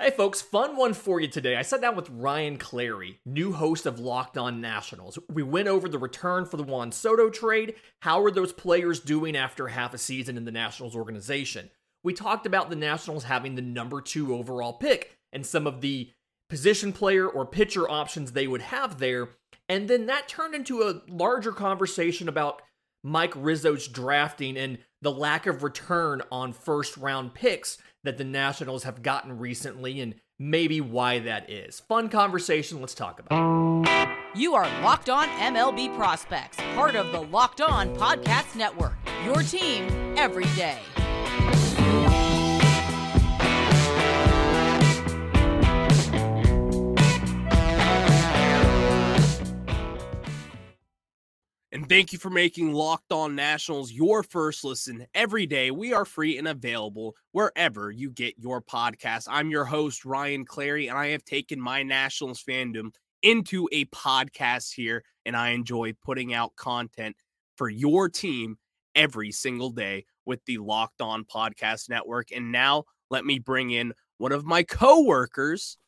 Hey, folks, fun one for you today. I sat down with Ryan Clary, new host of Locked On Nationals. We went over the return for the Juan Soto trade. How are those players doing after half a season in the Nationals organization? We talked about the Nationals having the number two overall pick and some of the position player or pitcher options they would have there. And then that turned into a larger conversation about Mike Rizzo's drafting and the lack of return on first round picks that the Nationals have gotten recently and maybe why that is. Fun conversation. Let's talk about it. You are Locked On MLB Prospects, part of the Locked On Podcast Network. Your team every day. And thank you for making Locked On Nationals your first listen every day. We are free and available wherever you get your podcast. I'm your host, Ryan Clary, and I have taken my Nationals fandom into a podcast here, and I enjoy putting out content for your team every single day with the Locked On Podcast Network. And now let me bring in one of my coworkers,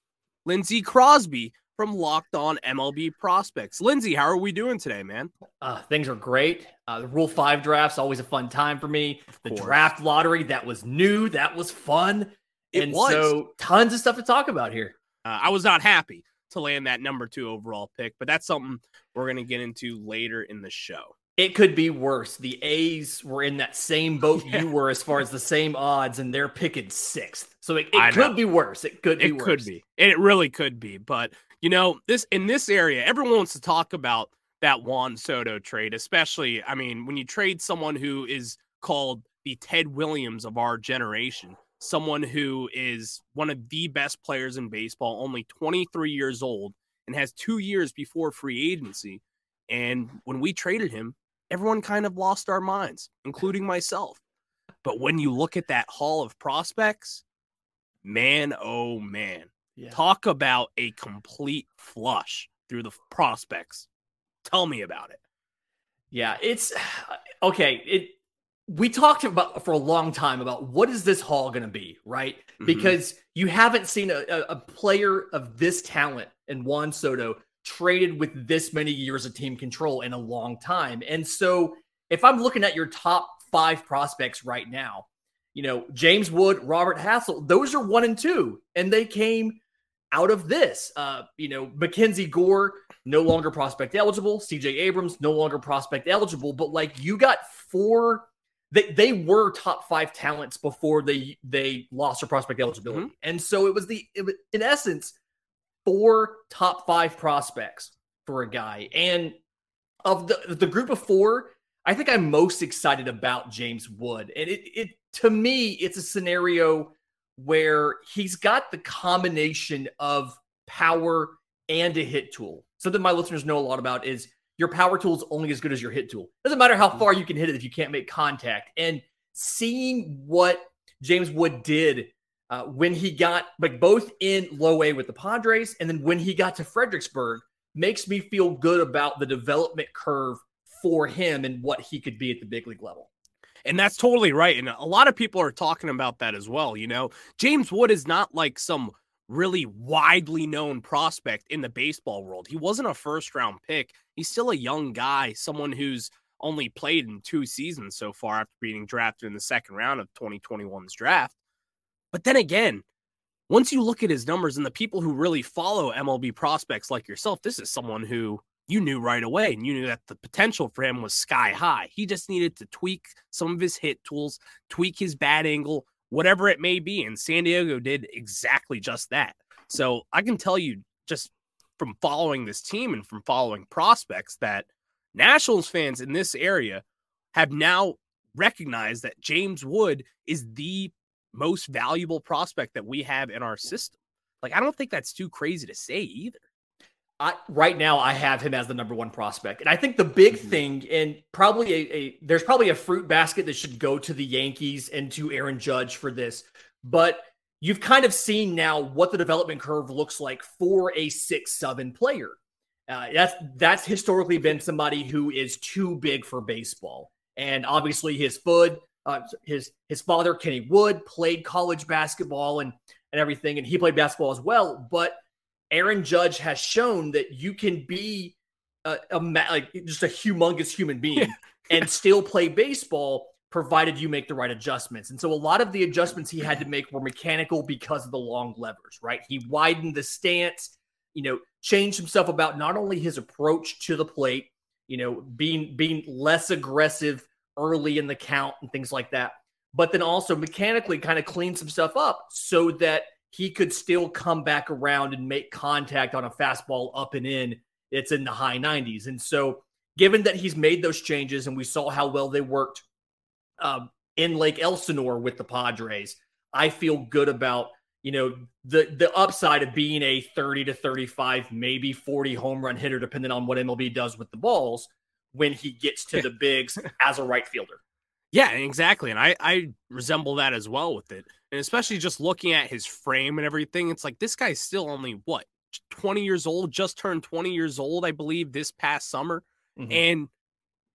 Lindsey Crosby, from Locked On MLB Prospects. Lindsey, how are we doing today, man? Uh, things are great. Uh, the Rule 5 draft's always a fun time for me. The draft lottery, that was new. That was fun. It and was. so tons of stuff to talk about here. Uh, I was not happy to land that number two overall pick, but that's something we're going to get into later in the show. It could be worse. The A's were in that same boat Yeah. you were as far as the same odds, and they're picking sixth. So it, it know. could be worse. It could be It worse. could be. And it really could be. But you know, this in this area, everyone wants to talk about that Juan Soto trade, especially. I mean, when you trade someone who is called the Ted Williams of our generation, someone who is one of the best players in baseball, only 23 years old, and has two years before free agency. And when we traded him, everyone kind of lost our minds, including myself. But when you look at that haul of prospects, man, oh man, Yeah. talk about a complete flush through the prospects. Tell me about it. Yeah, it's okay. It we talked about for a long time about what is this haul going to be, right? Mhm. Because you haven't seen a, a, a player of this talent in Juan Soto traded with this many years of team control in a long time. And so, if I'm looking at your top five prospects right now, you know James Wood, Robert Hassell, those are one and two, and they came out of this. Uh, you know, Mackenzie Gore, no longer prospect eligible. CJ Abrams, no longer prospect eligible. But like you got four, they, they were top five talents before they they lost their prospect eligibility. And so it was the it was, in essence, four top five prospects for a guy. And of the the group of four, I think I'm most excited about James Wood. And it it to me, it's a scenario where he's got the combination of power and a hit tool. Something my listeners know a lot about is your power tool is only as good as your hit tool. Doesn't matter how far you can hit it if you can't make contact. And seeing what James Wood did uh, when he got like both in low A with the Padres and then when he got to Fredericksburg makes me feel good about the development curve for him and what he could be at the big league level. And that's totally right. And a lot of people are talking about that as well. You know, James Wood is not like some really widely known prospect in the baseball world. He wasn't a first round pick. He's still a young guy, someone who's only played in two seasons so far after being drafted in the second round of 2021's draft. But then again, once you look at his numbers and the people who really follow MLB prospects like yourself, this is someone who you knew right away and you knew that the potential for him was sky high. He just needed to tweak some of his hit tools, tweak his bat angle, whatever it may be. And San Diego did exactly just that. So I can tell you just from following this team and from following prospects that Nationals fans in this area have now recognized that James Wood is the most valuable prospect that we have in our system. Like, I don't think that's too crazy to say either. I, right now, I have him as the number one prospect, and I think the big Mhm. thing, and probably a, a there's probably a fruit basket that should go to the Yankees and to Aaron Judge for this, but you've kind of seen now what the development curve looks like for a six seven player. Uh, that's that's historically been somebody who is too big for baseball, and obviously his foot, uh, his his father Kenny Wood played college basketball, and and everything, and he played basketball as well. But Aaron Judge has shown that you can be a, a like just a humongous human being and still play baseball provided you make the right adjustments. And so a lot of the adjustments he had to make were mechanical because of the long levers, right? He widened the stance, you know, changed himself about not only his approach to the plate, you know, being being less aggressive early in the count and things like that, but then also mechanically kind of clean some stuff up so that he could still come back around and make contact on a fastball up and in it's in the high 90s. And so given that he's made those changes and we saw how well they worked um, in Lake Elsinore with the Padres, I feel good about you know the the upside of being a 30 to 35 maybe 40 home run hitter depending on what MLB does with the balls when he gets to the bigs as a right fielder. Yeah, exactly. And I I resemble that as well with it. And especially just looking at his frame and everything, it's like this guy's still only what 20 years old, just turned 20 years old, I believe, this past summer. Mm-hmm. And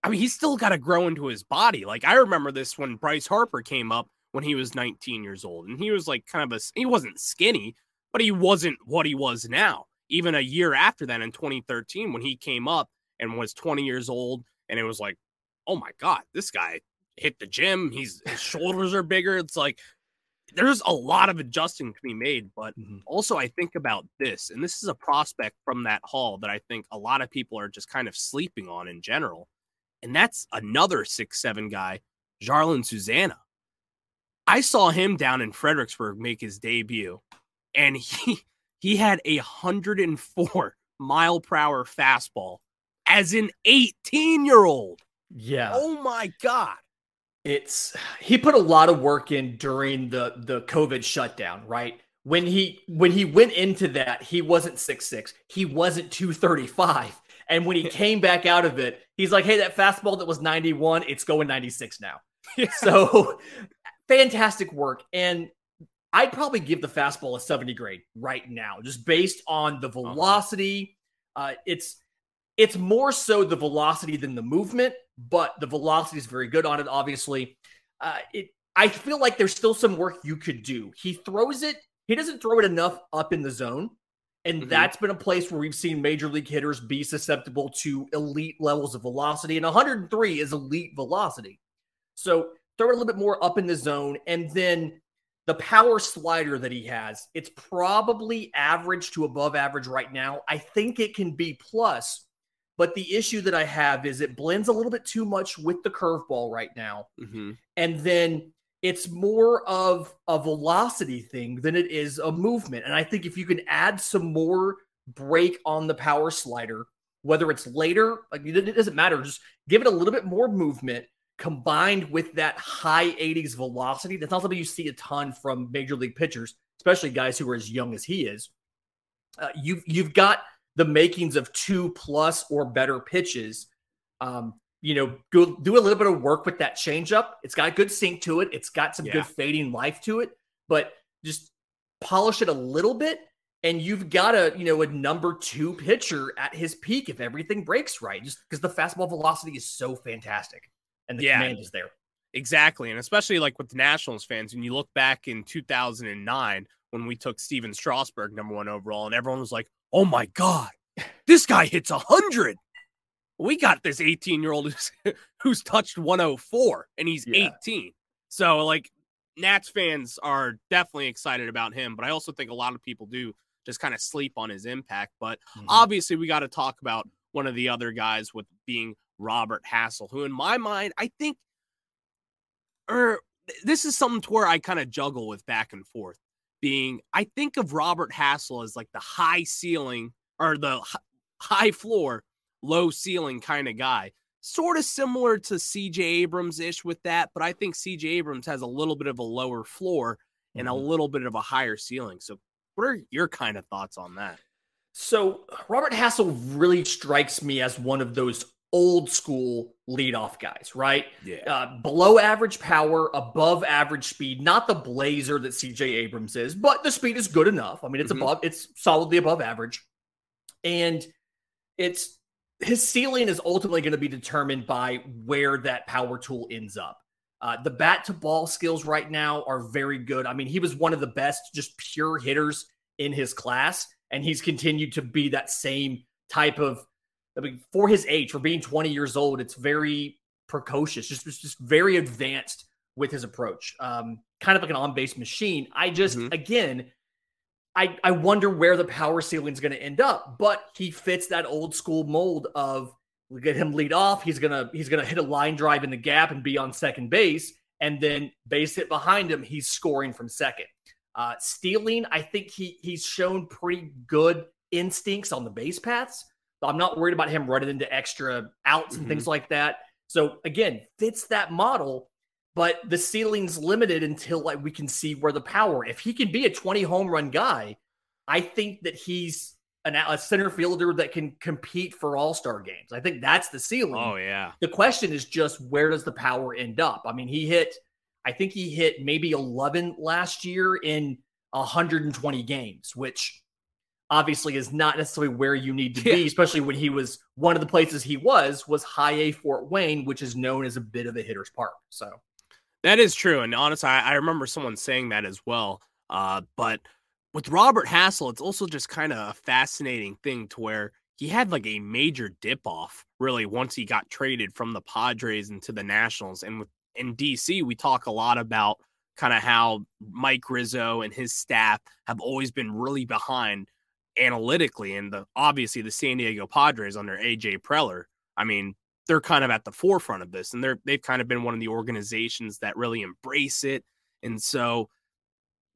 I mean, he's still got to grow into his body. Like I remember this when Bryce Harper came up when he was 19 years old, and he was like kind of a he wasn't skinny, but he wasn't what he was now. Even a year after that, in 2013, when he came up and was 20 years old, and it was like, oh my god, this guy hit the gym. He's his shoulders are bigger. It's like there's a lot of adjusting to be made, but mm-hmm. also I think about this, and this is a prospect from that haul that I think a lot of people are just kind of sleeping on in general, and that's another six seven guy, Jarlin Susana. I saw him down in Fredericksburg make his debut, and he he had a hundred and four mile per hour fastball as an 18 year old. Yeah. Oh my god it's he put a lot of work in during the the COVID shutdown, right? When he when he went into that, he wasn't six six, he wasn't 235. And when he came back out of it, he's like, hey, that fastball that was 91, it's going 96 now. Yeah. So fantastic work. And I'd probably give the fastball a 70 grade right now, just based on the uh-huh. velocity. Uh, it's it's more so the velocity than the movement, but the velocity is very good on it. Obviously, uh, it. I feel like there's still some work you could do. He throws it. He doesn't throw it enough up in the zone. And mm-hmm. that's been a place where we've seen major league hitters be susceptible to elite levels of velocity. And 103 is elite velocity. So throw it a little bit more up in the zone. And then the power slider that he has, it's probably average to above average right now. I think it can be plus but the issue that I have is it blends a little bit too much with the curveball right now. Mm-hmm. And then it's more of a velocity thing than it is a movement. And I think if you can add some more break on the power slider, whether it's later, like it doesn't matter, just give it a little bit more movement combined with that high 80s velocity. That's not something you see a ton from major league pitchers, especially guys who are as young as he is. Uh, you've you've got the makings of two plus or better pitches. Um, you know, go do a little bit of work with that changeup. It's got good sink to it. It's got some yeah. good fading life to it, but just polish it a little bit, and you've got a you know a number two pitcher at his peak if everything breaks right. Just because the fastball velocity is so fantastic and the yeah, command is there. Exactly, and especially like with the Nationals fans, when you look back in 2009 when we took Stephen Strasburg number one overall, and everyone was like, oh my God, this guy hits 100. We got this 18 year old who's, who's, touched 104 and he's yeah. 18. So, like, Nats fans are definitely excited about him, but I also think a lot of people do just kind of sleep on his impact. But mm-hmm. obviously, we got to talk about one of the other guys with being Robert Hassell, who, in my mind, I think, or er, this is something to where I kind of juggle with back and forth being I think of Robert Hassell as like the high ceiling or the high floor, low ceiling kind of guy. Sort of similar to CJ Abrams ish with that, but I think CJ Abrams has a little bit of a lower floor and mm-hmm. a little bit of a higher ceiling. So, what are your kind of thoughts on that? So, Robert Hassell really strikes me as one of those old school leadoff guys, right? Yeah. Uh, below average power, above average speed, not the blazer that CJ Abrams is, but the speed is good enough. I mean, it's mm-hmm. above, it's solidly above average. And it's his ceiling is ultimately going to be determined by where that power tool ends up. Uh, the bat to ball skills right now are very good. I mean, he was one of the best, just pure hitters in his class, and he's continued to be that same type of. I mean, for his age, for being 20 years old, it's very precocious, just just very advanced with his approach. Um, kind of like an on base machine. I just mm-hmm. again, I I wonder where the power ceiling is going to end up, but he fits that old school mold of we get him lead off. He's gonna he's gonna hit a line drive in the gap and be on second base, and then base hit behind him. He's scoring from second. Uh, stealing, I think he he's shown pretty good instincts on the base paths. I'm not worried about him running into extra outs and mm-hmm. things like that. So again, fits that model, but the ceiling's limited until like we can see where the power. If he can be a 20 home run guy, I think that he's an, a center fielder that can compete for all star games. I think that's the ceiling. Oh, yeah. The question is just where does the power end up? I mean, he hit, I think he hit maybe 11 last year in 120 games, which obviously is not necessarily where you need to yeah. be, especially when he was one of the places he was, was high A Fort Wayne, which is known as a bit of a hitter's park. So that is true. And honestly, I, I remember someone saying that as well. Uh, but with Robert Hassell, it's also just kind of a fascinating thing to where he had like a major dip off really once he got traded from the Padres into the Nationals. And with in DC, we talk a lot about kind of how Mike Rizzo and his staff have always been really behind analytically. And the obviously the San Diego Padres under AJ Preller, I mean, they're kind of at the forefront of this and they're they've kind of been one of the organizations that really embrace it. And so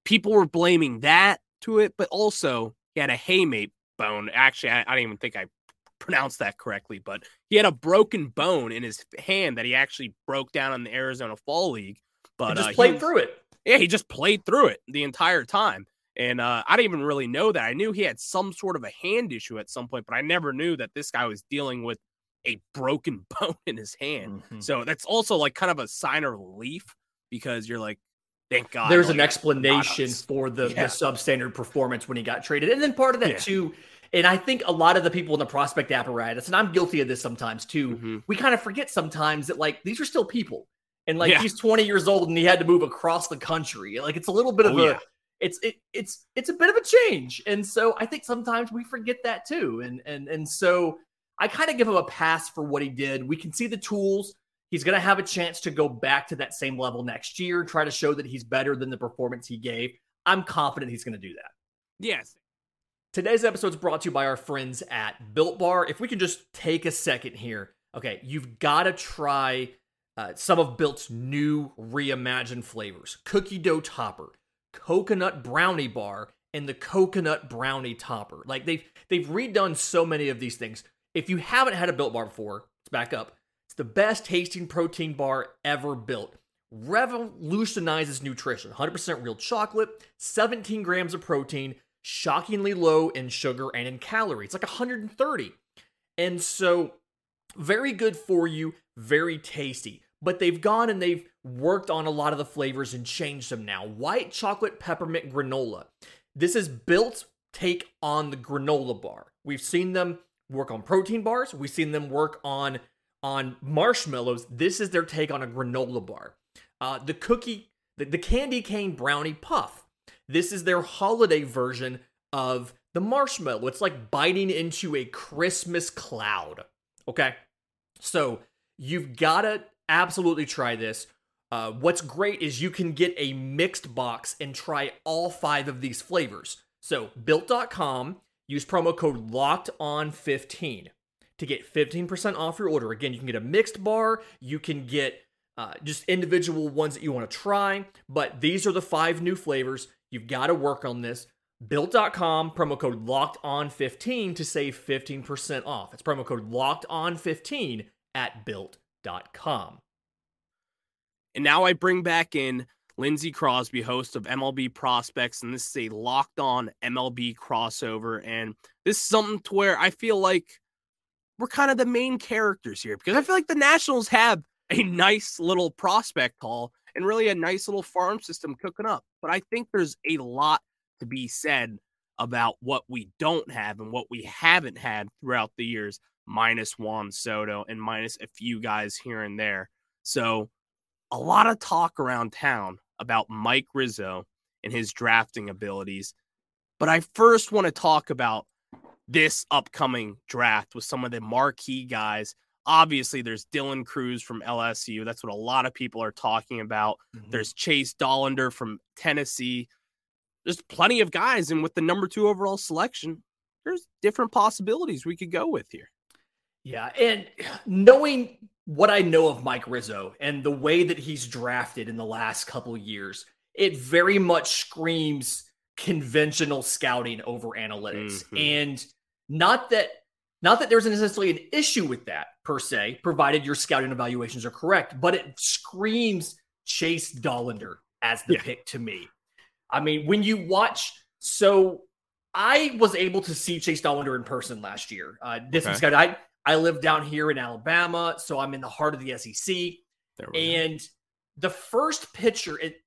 people were blaming that to it, but also he had a hamate bone. Actually, I, I don't even think I pronounced that correctly, but he had a broken bone in his hand that he actually broke down in the Arizona Fall League. But he just uh, played he, through it. Yeah, he just played through it the entire time. And uh, I didn't even really know that. I knew he had some sort of a hand issue at some point, but I never knew that this guy was dealing with a broken bone in his hand. Mm-hmm. So that's also like kind of a sign of relief because you're like, Thank God. There's an explanation for the, yeah. the substandard performance when he got traded. And then part of that, yeah. too, and I think a lot of the people in the prospect apparatus, and I'm guilty of this sometimes too, mm-hmm. we kind of forget sometimes that like these are still people. And like yeah. he's 20 years old and he had to move across the country. Like it's a little bit of oh, a yeah. It's it, it's it's a bit of a change. And so I think sometimes we forget that too. And and and so I kind of give him a pass for what he did. We can see the tools. He's going to have a chance to go back to that same level next year, try to show that he's better than the performance he gave. I'm confident he's going to do that. Yes. Today's episode is brought to you by our friends at Built Bar. If we can just take a second here. Okay, you've got to try uh, some of Built's new reimagined flavors cookie dough topper, coconut brownie bar, and the coconut brownie topper. Like they've they've redone so many of these things. If you haven't had a Built Bar before, let's back up It's the best tasting protein bar ever built. Revolutionizes nutrition. 100% real chocolate, 17 grams of protein, shockingly low in sugar and in calories. It's like 130. And so, very good for you, very tasty. But they've gone and they've worked on a lot of the flavors and changed them now. White chocolate peppermint granola. This is built take on the granola bar. We've seen them work on protein bars, we've seen them work on on marshmallows. This is their take on a granola bar. Uh, the cookie, the, the candy cane brownie puff. This is their holiday version of the marshmallow. It's like biting into a Christmas cloud. Okay. So you've got to absolutely try this. Uh, what's great is you can get a mixed box and try all five of these flavors. So built.com, use promo code locked on 15 to get 15% off your order. Again, you can get a mixed bar, you can get uh, just individual ones that you want to try, but these are the five new flavors. You've got to work on this. Built.com, promo code locked on 15 to save 15% off. It's promo code locked on 15 at built.com. And now I bring back in Lindsey Crosby, host of MLB Prospects, and this is a locked on MLB crossover. And this is something to where I feel like we're kind of the main characters here because I feel like the Nationals have a nice little prospect haul and really a nice little farm system cooking up. But I think there's a lot to be said about what we don't have and what we haven't had throughout the years, minus Juan Soto and minus a few guys here and there. So a lot of talk around town about Mike Rizzo and his drafting abilities. But I first want to talk about this upcoming draft with some of the marquee guys. Obviously, there's Dylan Crews from LSU. That's what a lot of people are talking about. Mm-hmm. There's Chase Dollander from Tennessee. There's plenty of guys. And with the number two overall selection, there's different possibilities we could go with here. Yeah. And knowing what I know of Mike Rizzo and the way that he's drafted in the last couple years, it very much screams conventional scouting over analytics. Mm-hmm. And not that not that there's necessarily an issue with that per se, provided your scouting evaluations are correct, but it screams Chase Dollander as the yeah. pick to me. I mean, when you watch, so I was able to see Chase Dollander in person last year. Uh, this okay. I I live down here in Alabama, so I'm in the heart of the SEC. And the first picture, it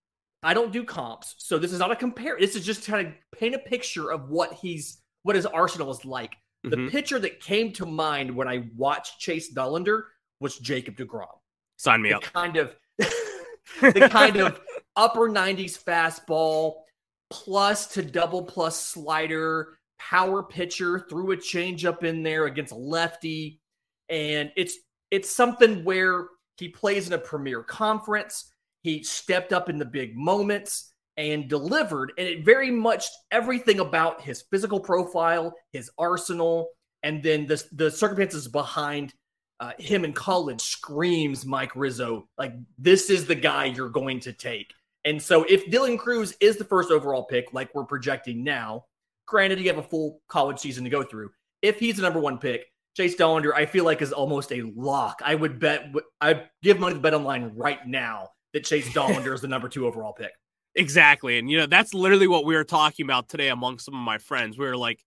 I don't do comps, so this is not a compare. This is just trying to paint a picture of what he's what his arsenal is like. The mm-hmm. picture that came to mind when I watched Chase Dollander was Jacob DeGrom. Sign me the up. Kind of the kind of upper 90s fastball plus to double plus slider power pitcher, threw a changeup in there against a lefty. And it's it's something where he plays in a premier conference. He stepped up in the big moments and delivered. And it very much everything about his physical profile, his arsenal, and then the, the circumstances behind uh, him in college screams Mike Rizzo. Like, this is the guy you're going to take. And so if Dylan Crews is the first overall pick, like we're projecting now, Granted, you have a full college season to go through. If he's the number one pick, Chase Dollander, I feel like is almost a lock. I would bet, I'd give money to bet online right now that Chase Dollander is the number two overall pick. Exactly. And, you know, that's literally what we were talking about today among some of my friends. We were like,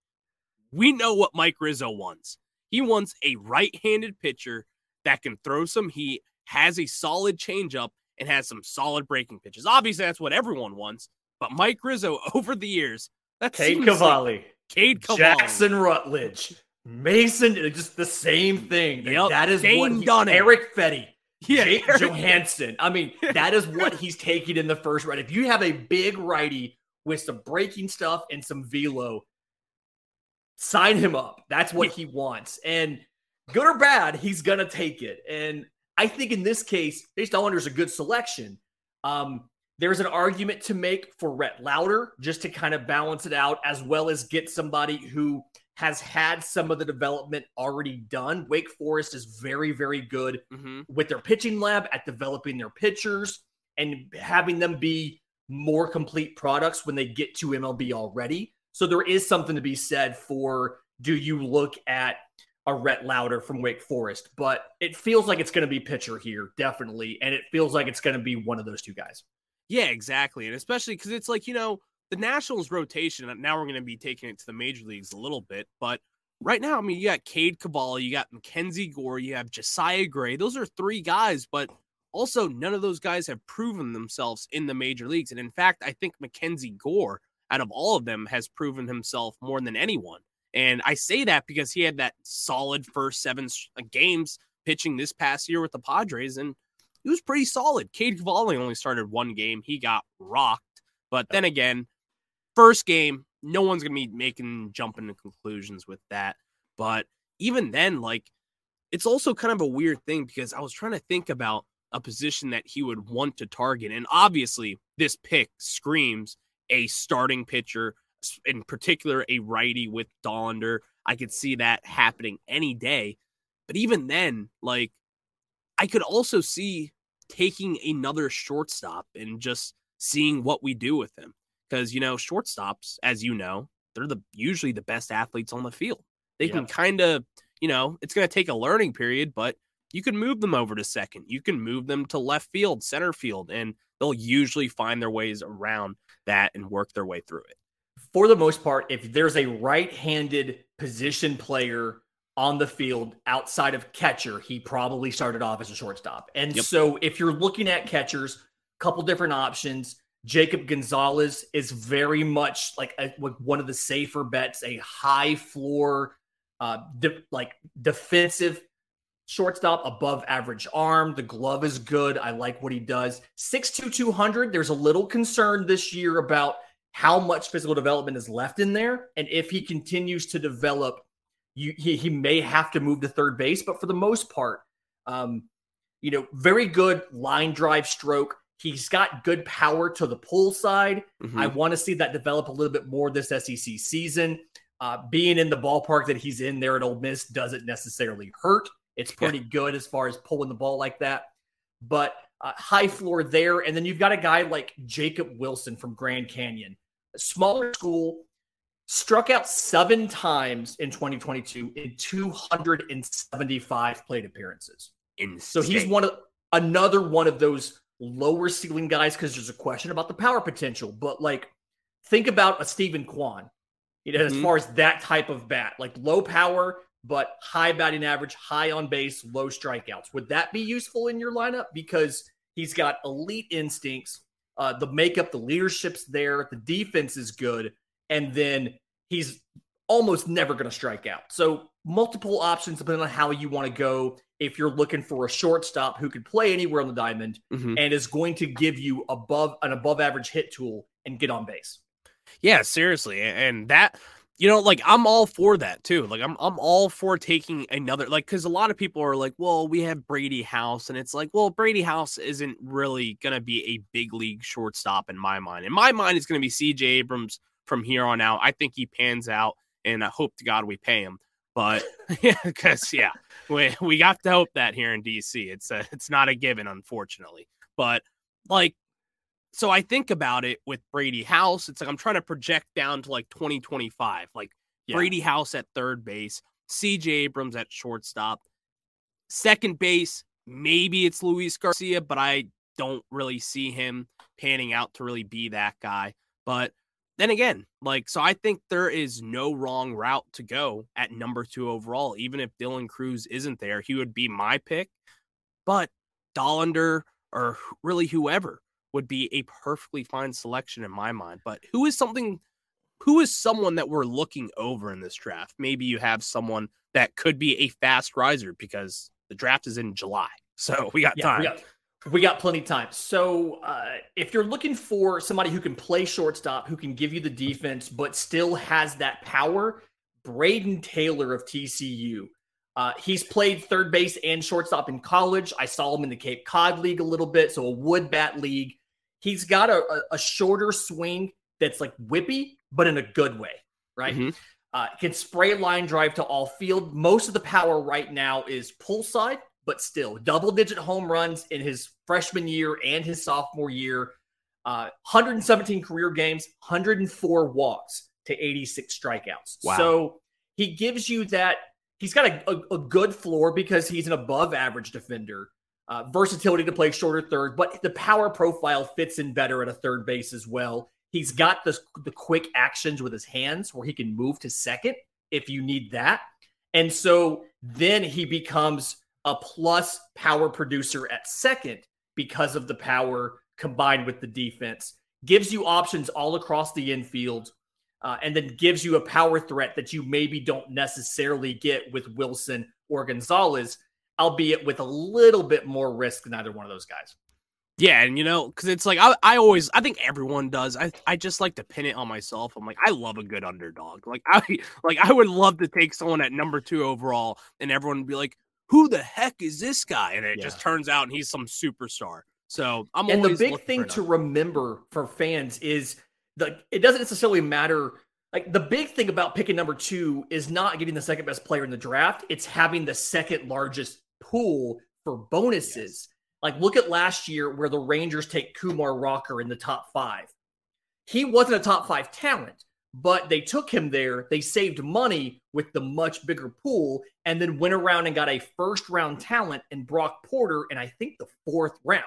we know what Mike Rizzo wants. He wants a right handed pitcher that can throw some heat, has a solid changeup, and has some solid breaking pitches. Obviously, that's what everyone wants. But Mike Rizzo, over the years, that's Cade Cavalli. Like Cade Cavalli. Jackson Rutledge. Mason, just the same thing. Yep. That is Dane what he, Dunning. Erick Fedde. Yeah, Jake Johansen. I mean, that is what he's taking in the first round. If you have a big righty with some breaking stuff and some velo, sign him up. That's what he wants. And good or bad, he's gonna take it. And I think in this case, Chase Dollander is a good selection. Um, there's an argument to make for Rhett Lowder just to kind of balance it out, as well as get somebody who has had some of the development already done. Wake Forest is very, very good mm-hmm. with their pitching lab at developing their pitchers and having them be more complete products when they get to MLB already. So there is something to be said for do you look at a Rhett Lowder from Wake Forest, but it feels like it's going to be pitcher here, definitely. And it feels like it's going to be one of those two guys. Yeah, exactly. And especially because it's like, you know, the Nationals rotation, now we're going to be taking it to the major leagues a little bit. But right now, I mean, you got Cade Cavalli, you got Mackenzie Gore, you have Josiah Gray. Those are three guys, but also none of those guys have proven themselves in the major leagues. And in fact, I think Mackenzie Gore, out of all of them, has proven himself more than anyone. And I say that because he had that solid first seven uh, games pitching this past year with the Padres. And he was pretty solid. Cade Cavalli only started one game. He got rocked. But then again, first game, no one's going to be making jumping to conclusions with that. But even then, like, it's also kind of a weird thing because I was trying to think about a position that he would want to target. And obviously, this pick screams a starting pitcher, in particular, a righty with Dollander. I could see that happening any day. But even then, like, I could also see taking another shortstop and just seeing what we do with him. Because, you know, shortstops, as you know, they're the usually the best athletes on the field. They can kind of, you know, it's going to take a learning period, but you can move them over to second. You can move them to left field, center field, and they'll usually find their ways around that and work their way through it. For the most part, if there's a right handed position player on the field outside of catcher, he probably started off as a shortstop. And yep. so if you're looking at catchers, a couple different options. Jacob Gonzalez is very much like a, one of the safer bets, a high floor, uh, de- like defensive shortstop, above average arm. The glove is good. I like what he does. 6'2, 200. There's a little concern this year about how much physical development is left in there. And if he continues to develop, you, he, he may have to move to third base. But for the most part, um, you know, very good line drive stroke. He's got good power to the pull side. Mm-hmm. I want to see that develop a little bit more this SEC season. Uh, being in the ballpark that he's in there at Ole Miss doesn't necessarily hurt. It's pretty yeah. good as far as pulling the ball like that. But uh, high floor there. And then you've got a guy like Jacob Wilson from Grand Canyon, smaller school, struck out seven times in 2022 in 275 plate appearances. Insane. So he's one of another one of those lower ceiling guys because there's a question about the power potential. But like, think about a Steven Kwan, you know, mm-hmm. as far as that type of bat, like low power, but high batting average, high on base, low strikeouts. Would that be useful in your lineup? Because he's got elite instincts, uh, the makeup, the leadership's there, the defense is good, and then he's almost never going to strike out. So multiple options depending on how you want to go. If you're looking for a shortstop who can play anywhere on the diamond mm-hmm. and is going to give you above an above average hit tool and get on base. Yeah, seriously, and that you know, like I'm all for that too. Like I'm I'm all for taking another like cuz a lot of people are like, "Well, we have Brady House." And it's like, "Well, Brady House isn't really going to be a big league shortstop in my mind. In my mind it's going to be CJ Abrams from here on out. I think he pans out and I hope to God we pay him. But yeah, cuz yeah, we we got to hope that here in DC. It's a, it's not a given unfortunately. But like so I think about it with Brady House. It's like I'm trying to project down to like 2025, like yeah. Brady House at third base, CJ Abrams at shortstop, second base. Maybe it's Luis Garcia, but I don't really see him panning out to really be that guy. But then again, like, so I think there is no wrong route to go at number two overall. Even if Dylan Crews isn't there, he would be my pick. But Dollander or really whoever would be a perfectly fine selection in my mind. But who is something who is someone that we're looking over in this draft? Maybe you have someone that could be a fast riser because the draft is in July. So we got yeah, time. We got, we got plenty of time. So uh, if you're looking for somebody who can play shortstop, who can give you the defense, but still has that power, Brayden Taylor of TCU. Uh, he's played third base and shortstop in college. I saw him in the Cape Cod League a little bit, so a wood bat league. He's got a, a, shorter swing that's like whippy, but in a good way, right? Mm-hmm. Uh, can spray line drive to all field. Most of the power right now is pull side, but still double digit home runs in his freshman year and his sophomore year. Uh, 117 career games, 104 walks to 86 strikeouts. Wow. So he gives you that. He's got a, a, a good floor because he's an above average defender uh, versatility to play shorter third, but the power profile fits in better at a third base as well. He's got the, the quick actions with his hands where he can move to second if you need that. And so then he becomes a plus power producer at second because of the power combined with the defense. Gives you options all across the infield, uh, and then gives you a power threat that you maybe don't necessarily get with Wilson or Gonzalez albeit with a little bit more risk than either one of those guys. Yeah, and you know, because it's like I, I always, I think everyone does. I, I just like to pin it on myself. I'm like, I love a good underdog. Like I, like I would love to take someone at number two overall, and everyone would be like, "Who the heck is this guy?" And it yeah. just turns out he's some superstar. So I'm always. and the big thing to remember for fans is the it doesn't necessarily matter like the big thing about picking number two is not getting the second best player in the draft. It's having the second largest pool for bonuses. Yes. Like look at last year where the Rangers take Kumar Rocker in the top five. He wasn't a top five talent, but they took him there. They saved money with the much bigger pool and then went around and got a first round talent in Brock Porter and I think the fourth round.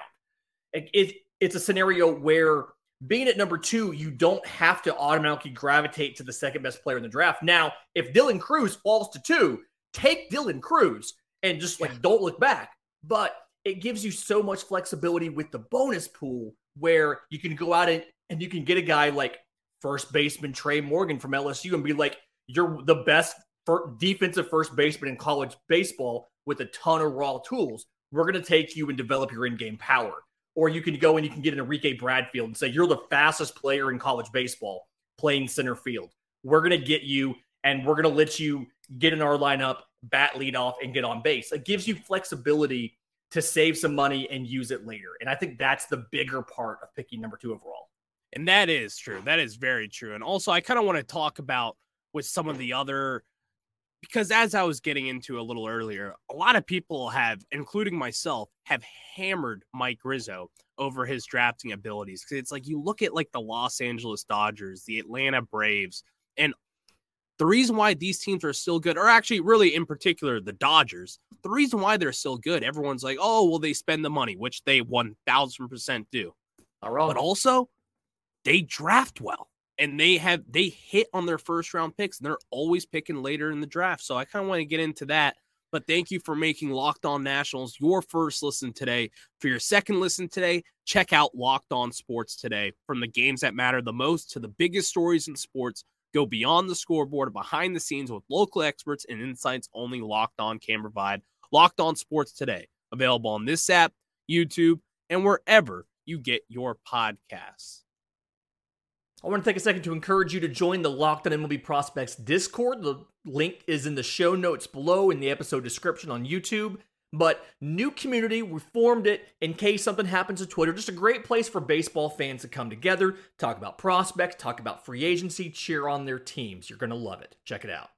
It, it, it's a scenario where being at number two, you don't have to automatically gravitate to the second best player in the draft. Now, if Dylan Crews falls to two, take Dylan Crews and just like don't look back. But it gives you so much flexibility with the bonus pool where you can go out and, and you can get a guy like first baseman Tre' Morgan from LSU and be like, you're the best defensive first baseman in college baseball with a ton of raw tools. We're going to take you and develop your in game power. Or you can go and you can get an Enrique Bradfield and say, You're the fastest player in college baseball playing center field. We're going to get you and we're going to let you get in our lineup, bat lead off, and get on base. It gives you flexibility to save some money and use it later. And I think that's the bigger part of picking number two overall. And that is true. That is very true. And also, I kind of want to talk about with some of the other, because as I was getting into a little earlier, a lot of people have, including myself, have hammered Mike Rizzo over his drafting abilities. Because it's like you look at like the Los Angeles Dodgers, the Atlanta Braves, and the reason why these teams are still good, or actually, really in particular, the Dodgers, the reason why they're still good, everyone's like, oh, well, they spend the money, which they 1000% do. All right. But also, they draft well and they have they hit on their first round picks and they're always picking later in the draft. So I kind of want to get into that. But thank you for making Locked On Nationals your first listen today. For your second listen today, check out Locked On Sports today. From the games that matter the most to the biggest stories in sports, go beyond the scoreboard, behind the scenes with local experts and insights only Locked On can provide. Locked On Sports today, available on this app, YouTube, and wherever you get your podcasts. I want to take a second to encourage you to join the Locked on MLB Prospects Discord. The link is in the show notes below in the episode description on YouTube. But new community, we formed it in case something happens to Twitter. Just a great place for baseball fans to come together, talk about prospects, talk about free agency, cheer on their teams. You're going to love it. Check it out.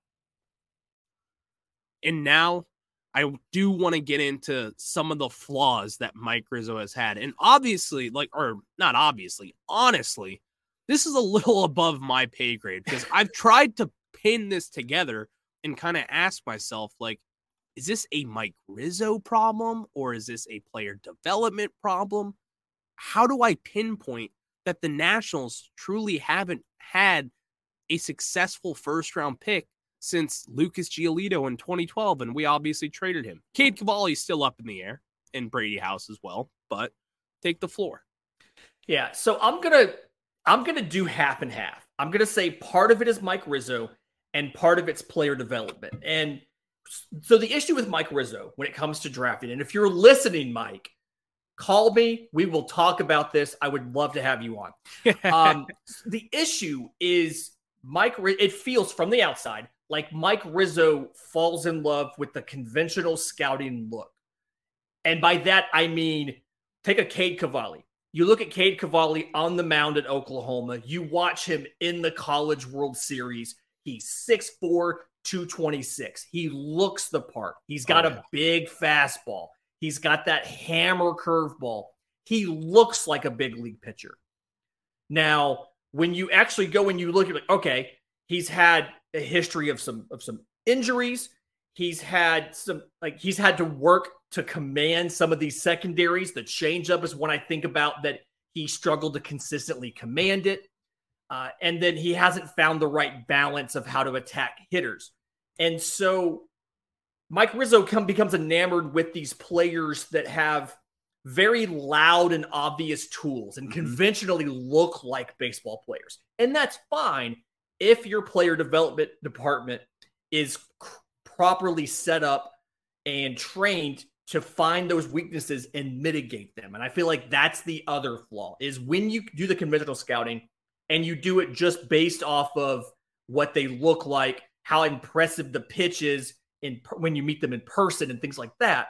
And now I do want to get into some of the flaws that Mike Rizzo has had. And obviously, like, or not obviously, honestly, this is a little above my pay grade because I've tried to pin this together and kind of ask myself, like, is this a Mike Rizzo problem or is this a player development problem? How do I pinpoint that the Nationals truly haven't had a successful first round pick since Lucas Giolito in 2012? And we obviously traded him. Cade Cavalli is still up in the air and Brady House as well, but take the floor. Yeah. So I'm going to I'm going to do half and half. I'm going to say part of it is Mike Rizzo and part of it's player development. And so the issue with Mike Rizzo when it comes to drafting, and if you're listening, Mike, call me. We will talk about this. I would love to have you on. um, the issue is Mike. It feels from the outside like Mike Rizzo falls in love with the conventional scouting look, and by that I mean take a Cade Cavalli. You look at Cade Cavalli on the mound at Oklahoma. You watch him in the College World Series. He's 6'4, 226. He looks the part. He's got oh, yeah. a big fastball. He's got that hammer curveball. He looks like a big league pitcher. Now, when you actually go and you look at like, okay, he's had a history of some of some injuries. He's had some like he's had to work to command some of these secondaries. The changeup is one I think about that he struggled to consistently command it. Uh, and then he hasn't found the right balance of how to attack hitters. And so Mike Rizzo come, becomes enamored with these players that have very loud and obvious tools and mm-hmm. conventionally look like baseball players. And that's fine if your player development department is properly set up and trained to find those weaknesses and mitigate them. And I feel like that's the other flaw is when you do the conventional scouting and you do it just based off of what they look like, how impressive the pitch is in when you meet them in person and things like that,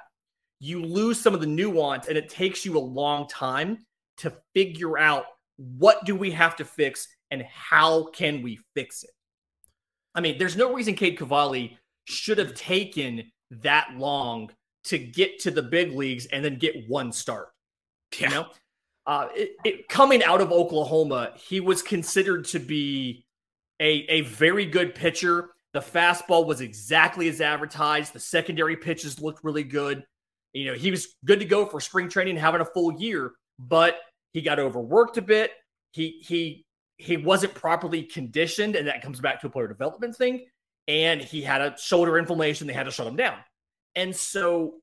you lose some of the nuance and it takes you a long time to figure out what do we have to fix and how can we fix it. I mean, there's no reason Cade Cavalli should have taken that long to get to the big leagues and then get one start. Yeah. You know, uh, it, it, coming out of Oklahoma, he was considered to be a a very good pitcher. The fastball was exactly as advertised. The secondary pitches looked really good. You know, he was good to go for spring training, having a full year, but he got overworked a bit. He he he wasn't properly conditioned, and that comes back to a player development thing and he had a shoulder inflammation. They had to shut him down. And so,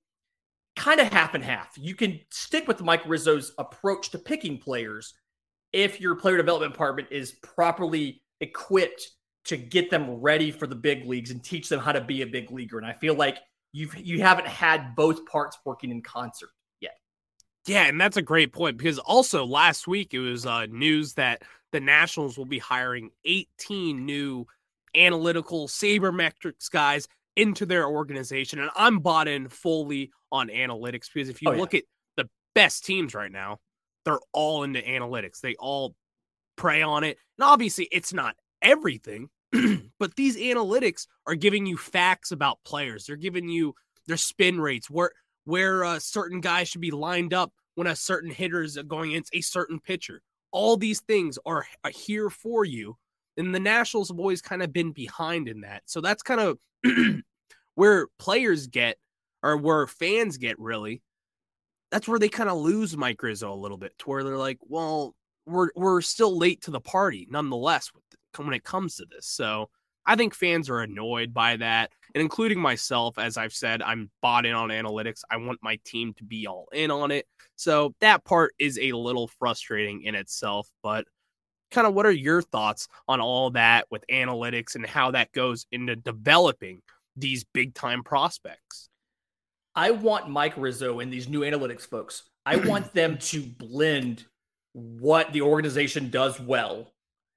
kind of half and half. You can stick with Mike Rizzo's approach to picking players if your player development department is properly equipped to get them ready for the big leagues and teach them how to be a big leaguer. And I feel like you've you haven't had both parts working in concert yet. Yeah, and that's a great point because also last week it was uh, news that the Nationals will be hiring 18 new analytical sabermetrics guys into their organization, and I'm bought in fully on analytics because if you oh, look yeah. at the best teams right now, they're all into analytics. They all prey on it, and obviously it's not everything, but these analytics are giving you facts about players. They're giving you their spin rates, where where uh, certain guys should be lined up when a certain hitter is going against a certain pitcher. All these things are, are here for you, and the Nationals have always kind of been behind in that. So that's kind of where players get, or where fans get really. That's where they kind of lose Mike Rizzo a little bit, to where they're like, well, we're we're still late to the party, nonetheless when it comes to this. So I think fans are annoyed by that, and including myself, as I've said, I'm bought in on analytics. I want my team to be all in on it. So that part is a little frustrating in itself, but kind of what are your thoughts on all that with analytics and how that goes into developing these big time prospects? I want Mike Rizzo and these new analytics folks. I want them to blend what the organization does well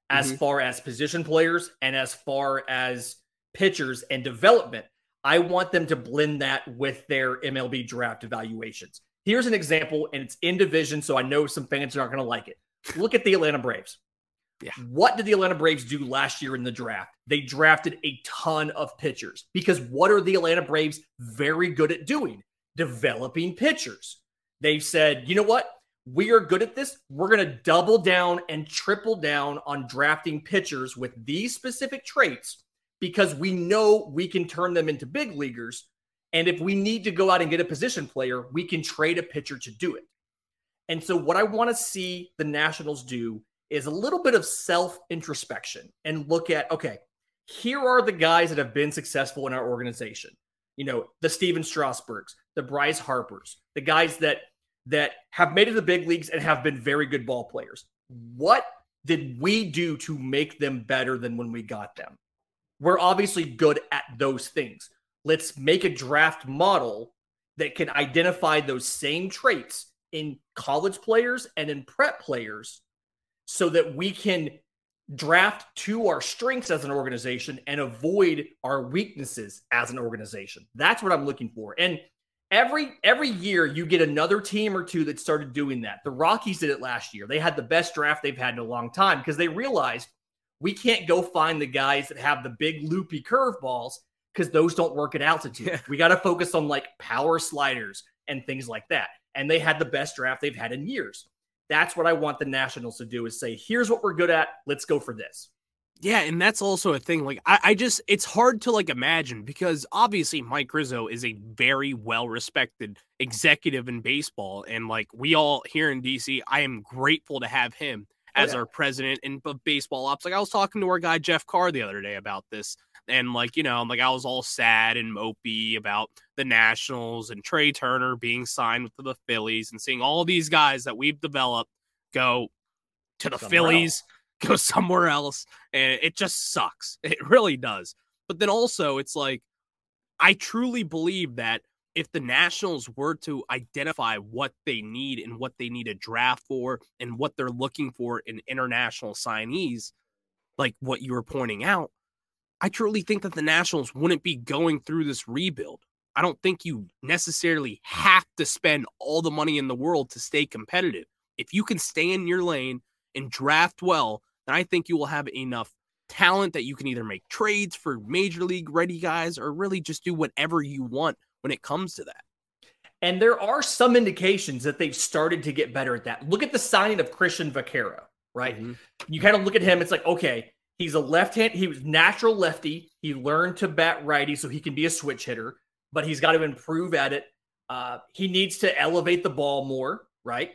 as mm-hmm. far as position players and as far as pitchers and development. I want them to blend that with their MLB draft evaluations. Here's an example, and it's in division, so I know some fans aren't going to like it. Look at the Atlanta Braves. Yeah. What did the Atlanta Braves do last year in the draft? They drafted a ton of pitchers because what are the Atlanta Braves very good at doing? Developing pitchers. They've said, you know what? we are good at this. We're going to double down and triple down on drafting pitchers with these specific traits because we know we can turn them into big leaguers. And if we need to go out and get a position player, we can trade a pitcher to do it. And so, what I want to see the Nationals do is a little bit of self introspection and look at okay, here are the guys that have been successful in our organization. You know, the Stephen Strasburgs, the Bryce Harpers, the guys that that have made it to the big leagues and have been very good ball players. What did we do to make them better than when we got them? We're obviously good at those things. Let's make a draft model that can identify those same traits in college players and in prep players so that we can draft to our strengths as an organization and avoid our weaknesses as an organization. That's what I'm looking for. And every every year you get another team or two that started doing that. The Rockies did it last year. They had the best draft they've had in a long time because they realized we can't go find the guys that have the big loopy curveballs because those don't work at altitude. Yeah. We got to focus on like power sliders and things like that. And they had the best draft they've had in years. That's what I want the Nationals to do is say, here's what we're good at. Let's go for this. Yeah, and that's also a thing. Like, I, I, just, it's hard to like imagine because obviously Mike Rizzo is a very well respected executive in baseball. And like, we all here in DC, I am grateful to have him oh, as oh, yeah. our president in baseball ops. Like, I was talking to our guy, Jeff Carr, the other day about this. And like, you know, like I was all sad and mopey about the Nationals and Trea Turner being signed with the Phillies and seeing all these guys that we've developed go to the Somewhere Phillies. Else go somewhere else. And it just sucks. It really does. But then also, it's like, I truly believe that if the Nationals were to identify what they need and what they need a draft for and what they're looking for in international signees, like what you were pointing out, I truly think that the Nationals wouldn't be going through this rebuild. I don't think you necessarily have to spend all the money in the world to stay competitive. If you can stay in your lane and draft well, then I think you will have enough talent that you can either make trades for major league ready guys or really just do whatever you want when it comes to that. And there are some indications that they've started to get better at that. Look at the signing of Cristhian Vaquero, right? Mm-hmm. You kind of look at him, it's like, okay, he's a left hand, he was natural lefty. He learned to bat righty so he can be a switch hitter, but he's got to improve at it. Uh, he needs to elevate the ball more, right?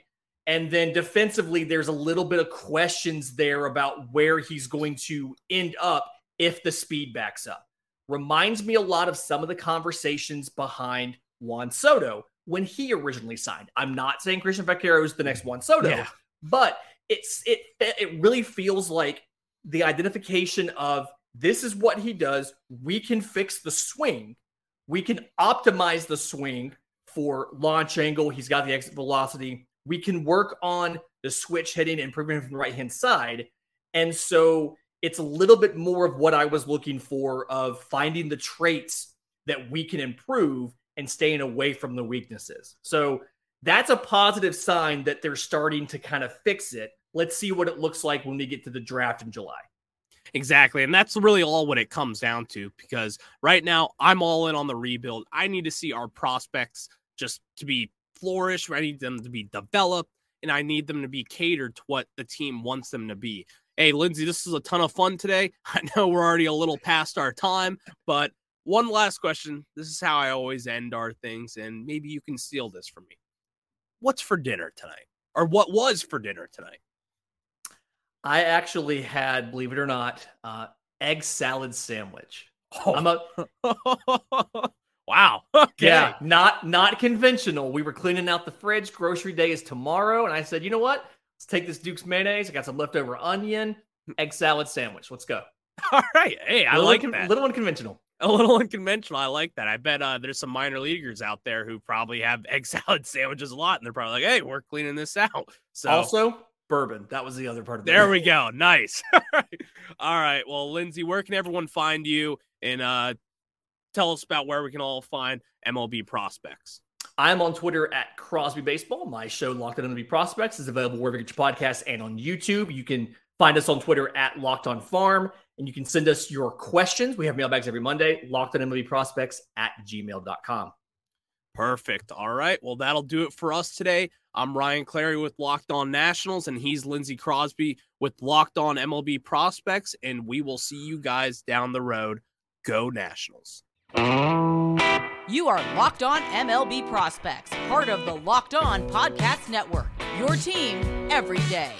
And then defensively, there's a little bit of questions there about where he's going to end up if the speed backs up. Reminds me a lot of some of the conversations behind Juan Soto when he originally signed. I'm not saying Cristhian Vaquero is the next Juan Soto, yeah. but it's it it really feels like the identification of this is what he does. We can fix the swing, we can optimize the swing for launch angle. He's got the exit velocity. We can work on the switch hitting and improving from the right hand side. And so it's a little bit more of what I was looking for of finding the traits that we can improve and staying away from the weaknesses. So that's a positive sign that they're starting to kind of fix it. Let's see what it looks like when we get to the draft in July. Exactly. And that's really all what it comes down to because right now I'm all in on the rebuild. I need to see our prospects just to be flourish. I need them to be developed and I need them to be catered to what the team wants them to be. Hey, Lindsay, this is a ton of fun today. I know we're already a little past our time, but one last question. This is how I always end our things, and maybe you can steal this from me. What's for dinner tonight? Or what was for dinner tonight? I actually had, believe it or not, uh, egg salad sandwich. Oh. I'm a wow. Okay. Yeah, not not conventional. We were cleaning out the fridge. Grocery day is tomorrow, and I said, you know what? Let's take this Duke's mayonnaise. I got some leftover onion, egg salad sandwich. Let's go. All right. Hey, I like un- that. Little unconventional. A little unconventional. I like that. I bet uh, there's some minor leaguers out there who probably have egg salad sandwiches a lot, and they're probably like, "Hey, we're cleaning this out." So also bourbon. That was the other part of it. There we go. Nice. All right. All right. Well, Lindsay, where can everyone find you? And uh, tell us about where we can all find MLB prospects. I'm on Twitter at Crosby Baseball. My show, Locked On MLB Prospects, is available wherever you get your podcasts and on YouTube. You can find us on Twitter at Locked On Farm, and you can send us your questions. We have mailbags every Monday, locked on MLB Prospects at gmail.com. Perfect. All right. Well, that'll do it for us today. I'm Ryan Clary with Locked On Nationals, and he's Lindsey Crosby with Locked On MLB Prospects. And we will see you guys down the road. Go Nationals. You are Locked On MLB Prospects, part of the Locked On Podcast Network. Your team every day.